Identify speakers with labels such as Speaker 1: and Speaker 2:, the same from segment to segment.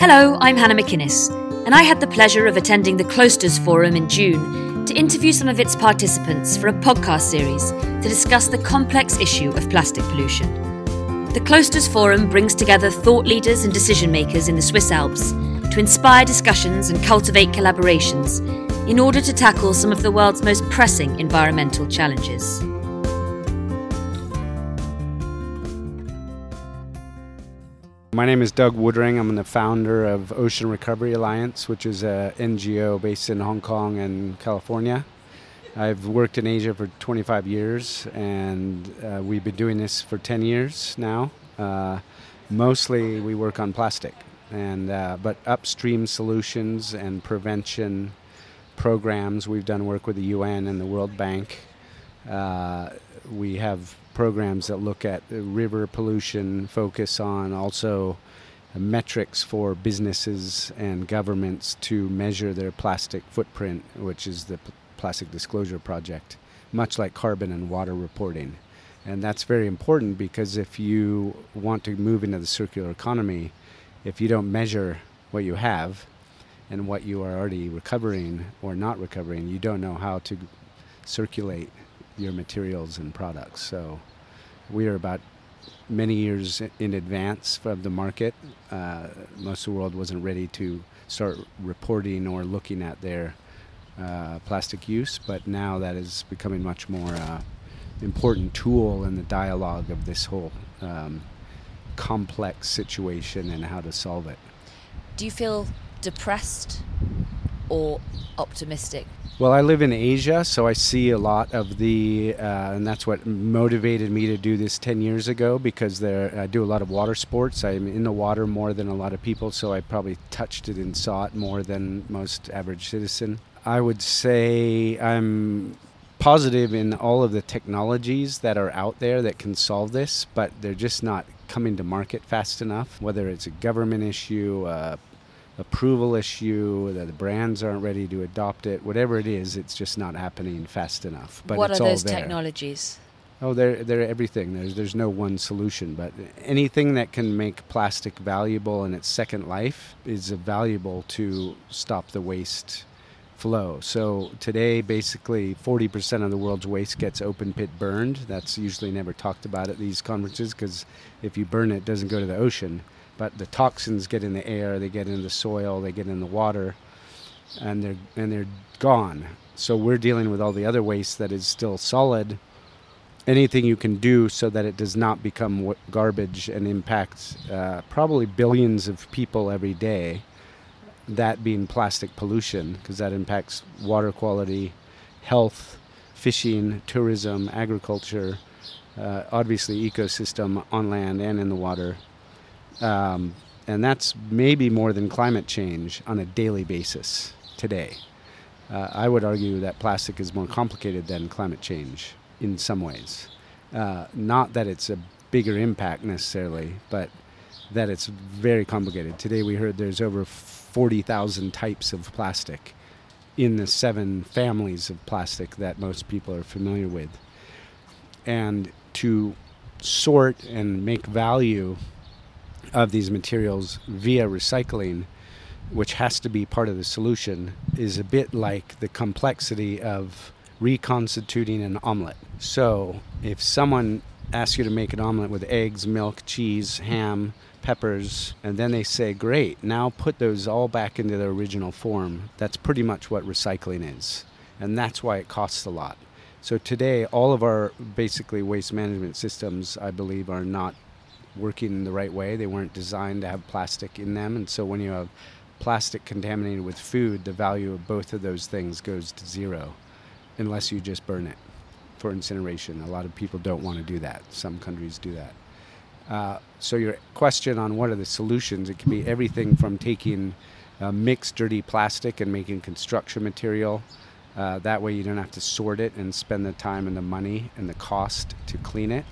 Speaker 1: Hello, I'm Hannah MacInnes, and I had the pleasure of attending the Klosters Forum in June to interview some of its participants for a podcast series to discuss the complex issue of plastic pollution. The Klosters Forum brings together thought leaders and decision makers in the Swiss Alps to inspire discussions and cultivate collaborations in order to tackle some of the world's most pressing environmental challenges.
Speaker 2: My name is Doug Woodring. I'm the founder of Ocean Recovery Alliance, which is an NGO based in Hong Kong and California. I've worked in Asia for 25 years, and uh, we've been doing this for 10 years now. Uh, mostly, we work on plastic, and uh, but upstream solutions and prevention programs. We've done work with the UN and the World Bank. Uh, we have programs that look at river pollution, focus on also metrics for businesses and governments to measure their plastic footprint, which is the P- Plastic Disclosure Project, much like carbon and water reporting. And that's very important because if you want to move into the circular economy, if you don't measure what you have and what you are already recovering or not recovering, you don't know how to circulate your materials and products. So we are about many years in advance of the market. Uh, most of the world wasn't ready to start reporting or looking at their uh, plastic use, but now that is becoming much more uh, important tool in the dialogue of this whole um, complex situation and how to solve it.
Speaker 3: Do you feel depressed or optimistic?
Speaker 2: Well, I live in Asia, so I see a lot of the, uh, and that's what motivated me to do this 10 years ago because there, I do a lot of water sports. I'm in the water more than a lot of people, so I probably touched it and saw it more than most average citizen. I would say I'm positive in all of the technologies that are out there that can solve this, but they're just not coming to market fast enough, whether it's a government issue, uh, approval issue, that the brands aren't ready to adopt it, whatever it is, it's just not happening fast enough. But
Speaker 3: what
Speaker 2: it's
Speaker 3: are
Speaker 2: all
Speaker 3: those technologies?
Speaker 2: Oh, they're they're everything. There's there's no one solution, but anything that can make plastic valuable in its second life is valuable to stop the waste flow. So today, basically, 40% of the world's waste gets open pit burned. That's usually never talked about at these conferences because if you burn it, it doesn't go to the ocean. But the toxins get in the air, they get in the soil, they get in the water, and they're and they're gone. So we're dealing with all the other waste that is still solid anything you can do so that it does not become garbage and impact uh, probably billions of people every day. That being plastic pollution, because that impacts water quality, health, fishing, tourism, agriculture, uh, obviously ecosystem on land and in the water. Um, and that's maybe more than climate change on a daily basis today. Uh, I would argue that plastic is more complicated than climate change in some ways. Uh, not that it's a bigger impact necessarily, but that it's very complicated. Today we heard there's over 40,000 types of plastic in the seven families of plastic that most people are familiar with. And to sort and make value of these materials via recycling, which has to be part of the solution, is a bit like the complexity of reconstituting an omelet. So, if someone asks you to make an omelet with eggs, milk, cheese, ham, peppers, and then they say, Great, now put those all back into their original form, that's pretty much what recycling is. And that's why it costs a lot. So, today, all of our basically waste management systems, I believe, are not working the right way. They weren't designed to have plastic in them. And so, when you have plastic contaminated with food, the value of both of those things goes to zero unless you just burn it for incineration. A lot of people don't want to do that. Some countries do that. Uh, so your question on what are the solutions? It can be everything from taking uh, mixed dirty plastic and making construction material. Uh, that way you don't have to sort it and spend the time and the money and the cost to clean it.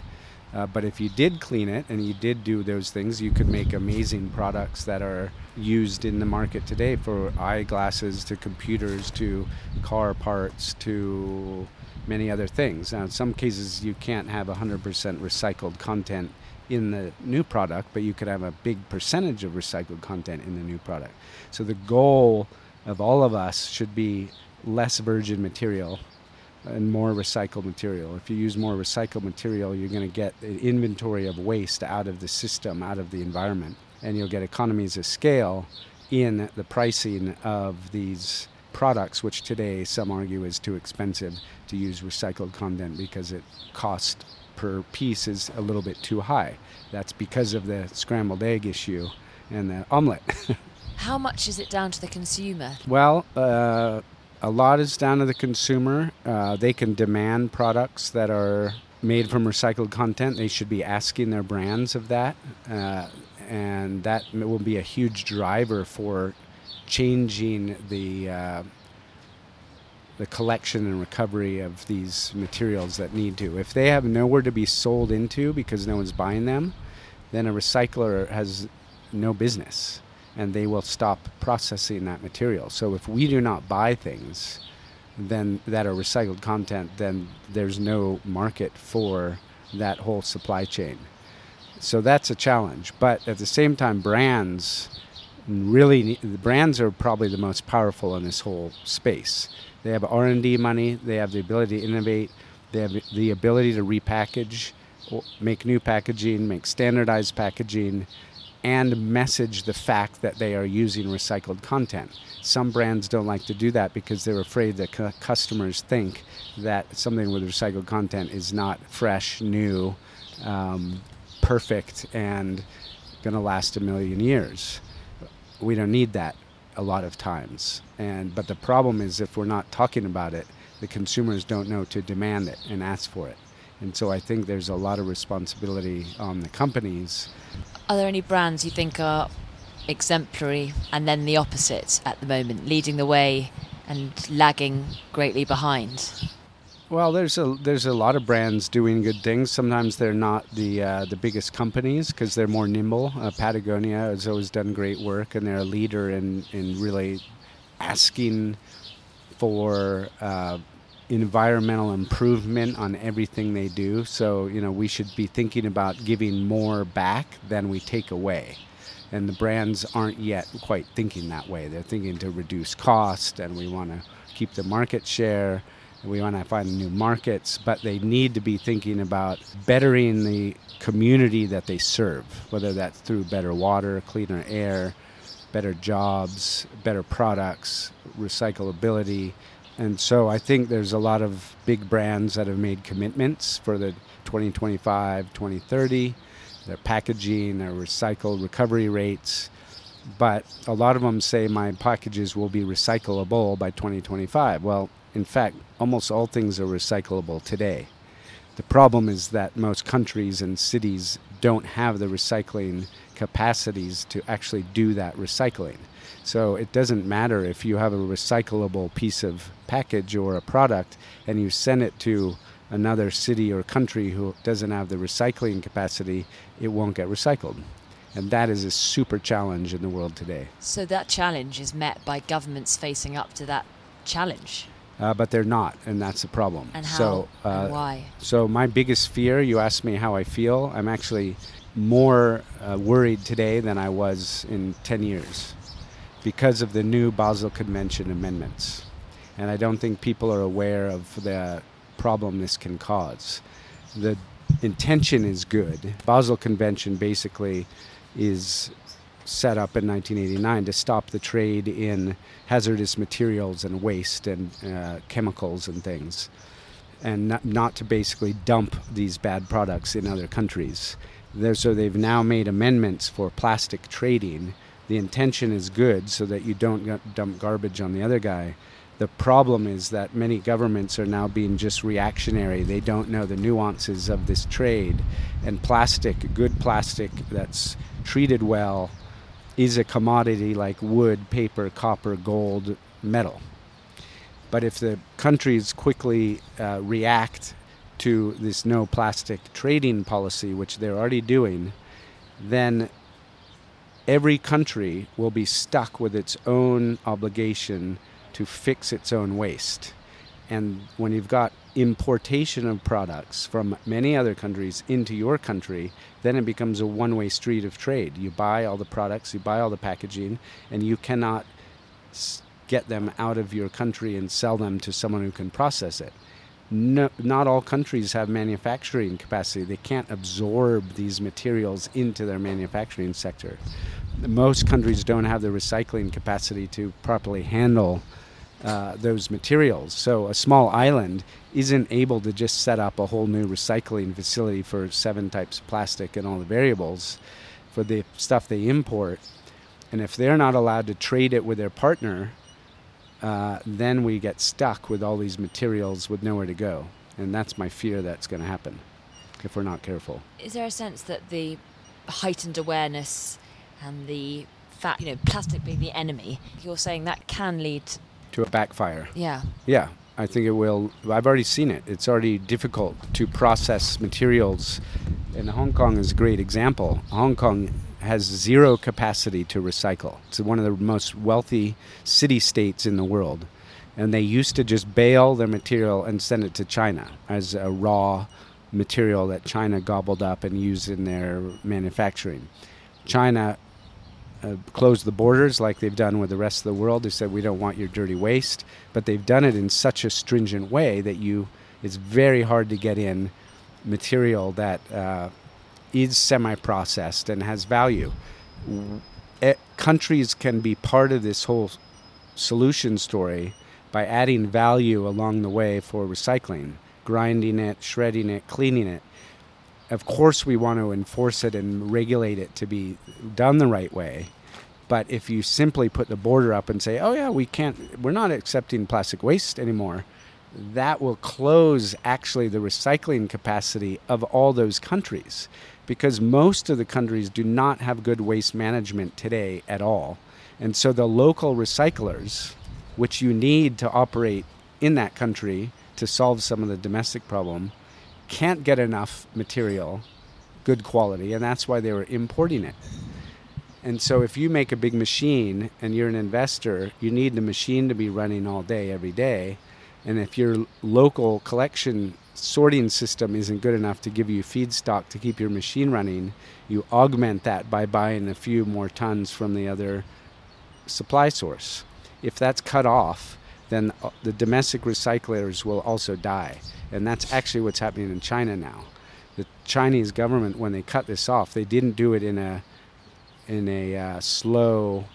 Speaker 2: Uh, but if you did clean it and you did do those things, you could make amazing products that are used in the market today for eyeglasses to computers to car parts to many other things. Now, in some cases, you can't have 100% recycled content in the new product, but you could have a big percentage of recycled content in the new product. So the goal of all of us should be less virgin material and more recycled material. If you use more recycled material, you're going to get an inventory of waste out of the system, out of the environment, and you'll get economies of scale in the pricing of these products, which today some argue is too expensive to use recycled content because it cost per piece is a little bit too high. That's because of the scrambled egg issue and the omelette.
Speaker 3: How much is it down to the consumer?
Speaker 2: Well, uh, a lot is down to the consumer. Uh, they can demand products that are made from recycled content. They should be asking their brands of that. Uh, and that will be a huge driver for changing the uh, the collection and recovery of these materials that need to. If they have nowhere to be sold into because no one's buying them, then a recycler has no business and they will stop processing that material. So if we do not buy things then that are recycled content, then there's no market for that whole supply chain. So that's a challenge. But at the same time, brands really the brands are probably the most powerful in this whole space. They have R&D money, they have the ability to innovate, they have the ability to repackage, make new packaging, make standardized packaging and message the fact that they are using recycled content. Some brands don't like to do that because they're afraid that cu- customers think that something with recycled content is not fresh, new, um, perfect, and going to last a million years. We don't need that a lot of times. And but the problem is if we're not talking about it, the consumers don't know to demand it and ask for it. And so I think there's a lot of responsibility on the companies
Speaker 3: are there any brands you think are exemplary and then the opposite at the moment, leading the way and lagging greatly behind?
Speaker 2: Well, there's a there's a lot of brands doing good things. Sometimes they're not the uh, the biggest companies because they're more nimble. Uh, Patagonia has always done great work, and they're a leader in in really asking for uh, environmental improvement on everything they do. So, you know, we should be thinking about giving more back than we take away. And the brands aren't yet quite thinking that way. They're thinking to reduce cost and we want to keep the market share and we want to find new markets, but they need to be thinking about bettering the community that they serve, whether that's through better water, cleaner air, better jobs, better products, recyclability, and so I think there's a lot of big brands that have made commitments for the 2025, 2030, their packaging, their recycled recovery rates. But a lot of them say my packages will be recyclable by 2025. Well, in fact, almost all things are recyclable today. The problem is that most countries and cities don't have the recycling capacities to actually do that recycling. So it doesn't matter if you have a recyclable piece of package or a product and you send it to another city or country who doesn't have the recycling capacity, it won't get recycled. And that is a super challenge in the world today.
Speaker 3: So that challenge is met by governments facing up to that challenge.
Speaker 2: Uh, but they're not, and that's the problem.
Speaker 3: And how?
Speaker 2: So, uh,
Speaker 3: and why?
Speaker 2: So my biggest fear, you asked me how I feel. I'm actually more uh, worried today than I was in 10 years because of the new Basel Convention amendments. And I don't think people are aware of the problem this can cause. The intention is good. Basel Convention basically is set up in 1989 to stop the trade in hazardous materials and waste and uh, chemicals and things, and not, not, to basically dump these bad products in other countries. So they've now made amendments for plastic trading the intention is good so that you don't dump garbage on the other guy. The problem is that many governments are now being just reactionary. They don't know the nuances of this trade. And plastic, good plastic that's treated well, is a commodity like wood, paper, copper, gold, metal. But if the countries quickly uh, react to this no plastic trading policy, which they're already doing, then every country will be stuck with its own obligation to fix its own waste. And when you've got importation of products from many other countries into your country, then it becomes a one way street of trade. You buy all the products, you buy all the packaging, and you cannot get them out of your country and sell them to someone who can process it. No, not all countries have manufacturing capacity. They can't absorb these materials into their manufacturing sector. Most countries don't have the recycling capacity to properly handle uh, those materials. So a small island isn't able to just set up a whole new recycling facility for seven types of plastic and all the variables for the stuff they import. And if they're not allowed to trade it with their partner, uh, then we get stuck with all these materials with nowhere to go. And that's my fear that's going to happen if we're not careful.
Speaker 3: Is there a sense that the heightened awareness and the fact, you know, plastic being the enemy, you're saying that can lead
Speaker 2: to a backfire.
Speaker 3: Yeah.
Speaker 2: Yeah, I think it will. I've already seen it. It's already difficult to process materials, and Hong Kong is a great example. Hong Kong has zero capacity to recycle. It's one of the most wealthy city states in the world. And they used to just bale their material and send it to China as a raw material that China gobbled up and used in their manufacturing. China uh, closed the borders like they've done with the rest of the world. They said we don't want your dirty waste, but they've done it in such a stringent way that you it's very hard to get in material that uh, is semi-processed and has value. Eh, countries can be part of this whole solution story by adding value along the way for recycling, grinding it, shredding it, cleaning it of course we want to enforce it and regulate it to be done the right way but if you simply put the border up and say oh yeah we can't we're not accepting plastic waste anymore that will close actually the recycling capacity of all those countries because most of the countries do not have good waste management today at all and so the local recyclers which you need to operate in that country to solve some of the domestic problem can't get enough material, good quality, and that's why they were importing it. And so, if you make a big machine and you're an investor, you need the machine to be running all day, every day. And if your local collection sorting system isn't good enough to give you feedstock to keep your machine running, you augment that by buying a few more tons from the other supply source. If that's cut off, then uh, the domestic recyclers will also die. And that's actually what's happening in China now. The Chinese government, when they cut this off, they didn't do it in a in a uh, slow,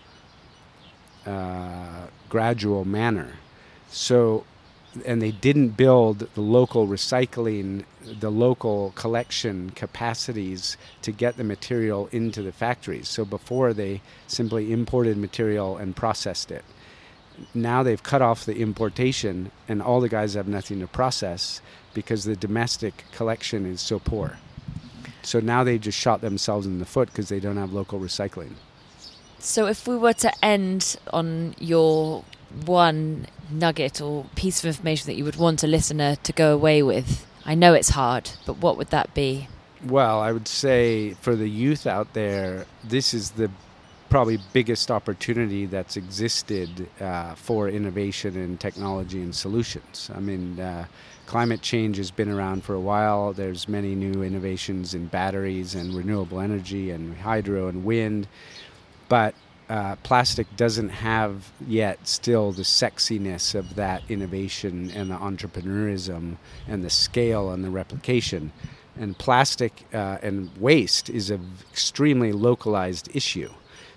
Speaker 2: uh, gradual manner. So, and they didn't build the local recycling, the local collection capacities to get the material into the factories. So before they simply imported material and processed it now they've cut off the importation and all the guys have nothing to process because the domestic collection is so poor. So now they just shot themselves in the foot because they don't have local recycling.
Speaker 3: So if we were to end on your one nugget or piece of information that you would want a listener to go away with, I know it's hard, but what would that be?
Speaker 2: Well, I would say for the youth out there, this is the probably biggest opportunity that's existed uh, for innovation in technology and solutions. I mean, uh, climate change has been around for a while. There's many new innovations in batteries and renewable energy and hydro and wind, but uh, plastic doesn't have yet still the sexiness of that innovation and the entrepreneurism and the scale and the replication. And plastic uh, and waste is an extremely localized issue.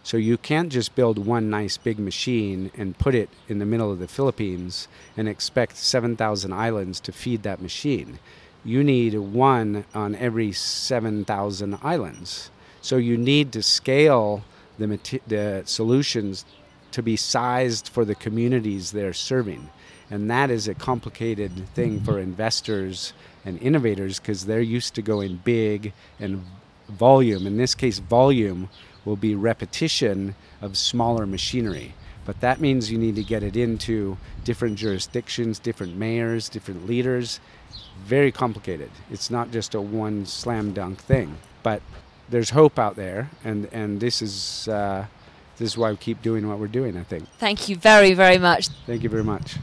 Speaker 2: So you can't just build one nice big machine and put it in the middle of the Philippines and expect 7,000 islands to feed that machine. You need one on every 7,000 islands. So you need to scale the, the solutions to be sized for the communities they're serving. And that is a complicated thing for investors and innovators because they're used to going big and volume. In this case, volume will be repetition of smaller machinery. But that means you need to get it into different jurisdictions, different mayors, different leaders. Very complicated. It's not just a one slam dunk thing. But there's hope out there, and, and this is. Uh, this is why we keep doing what we're doing, I think.
Speaker 3: Thank you very, very much.
Speaker 2: Thank you very much.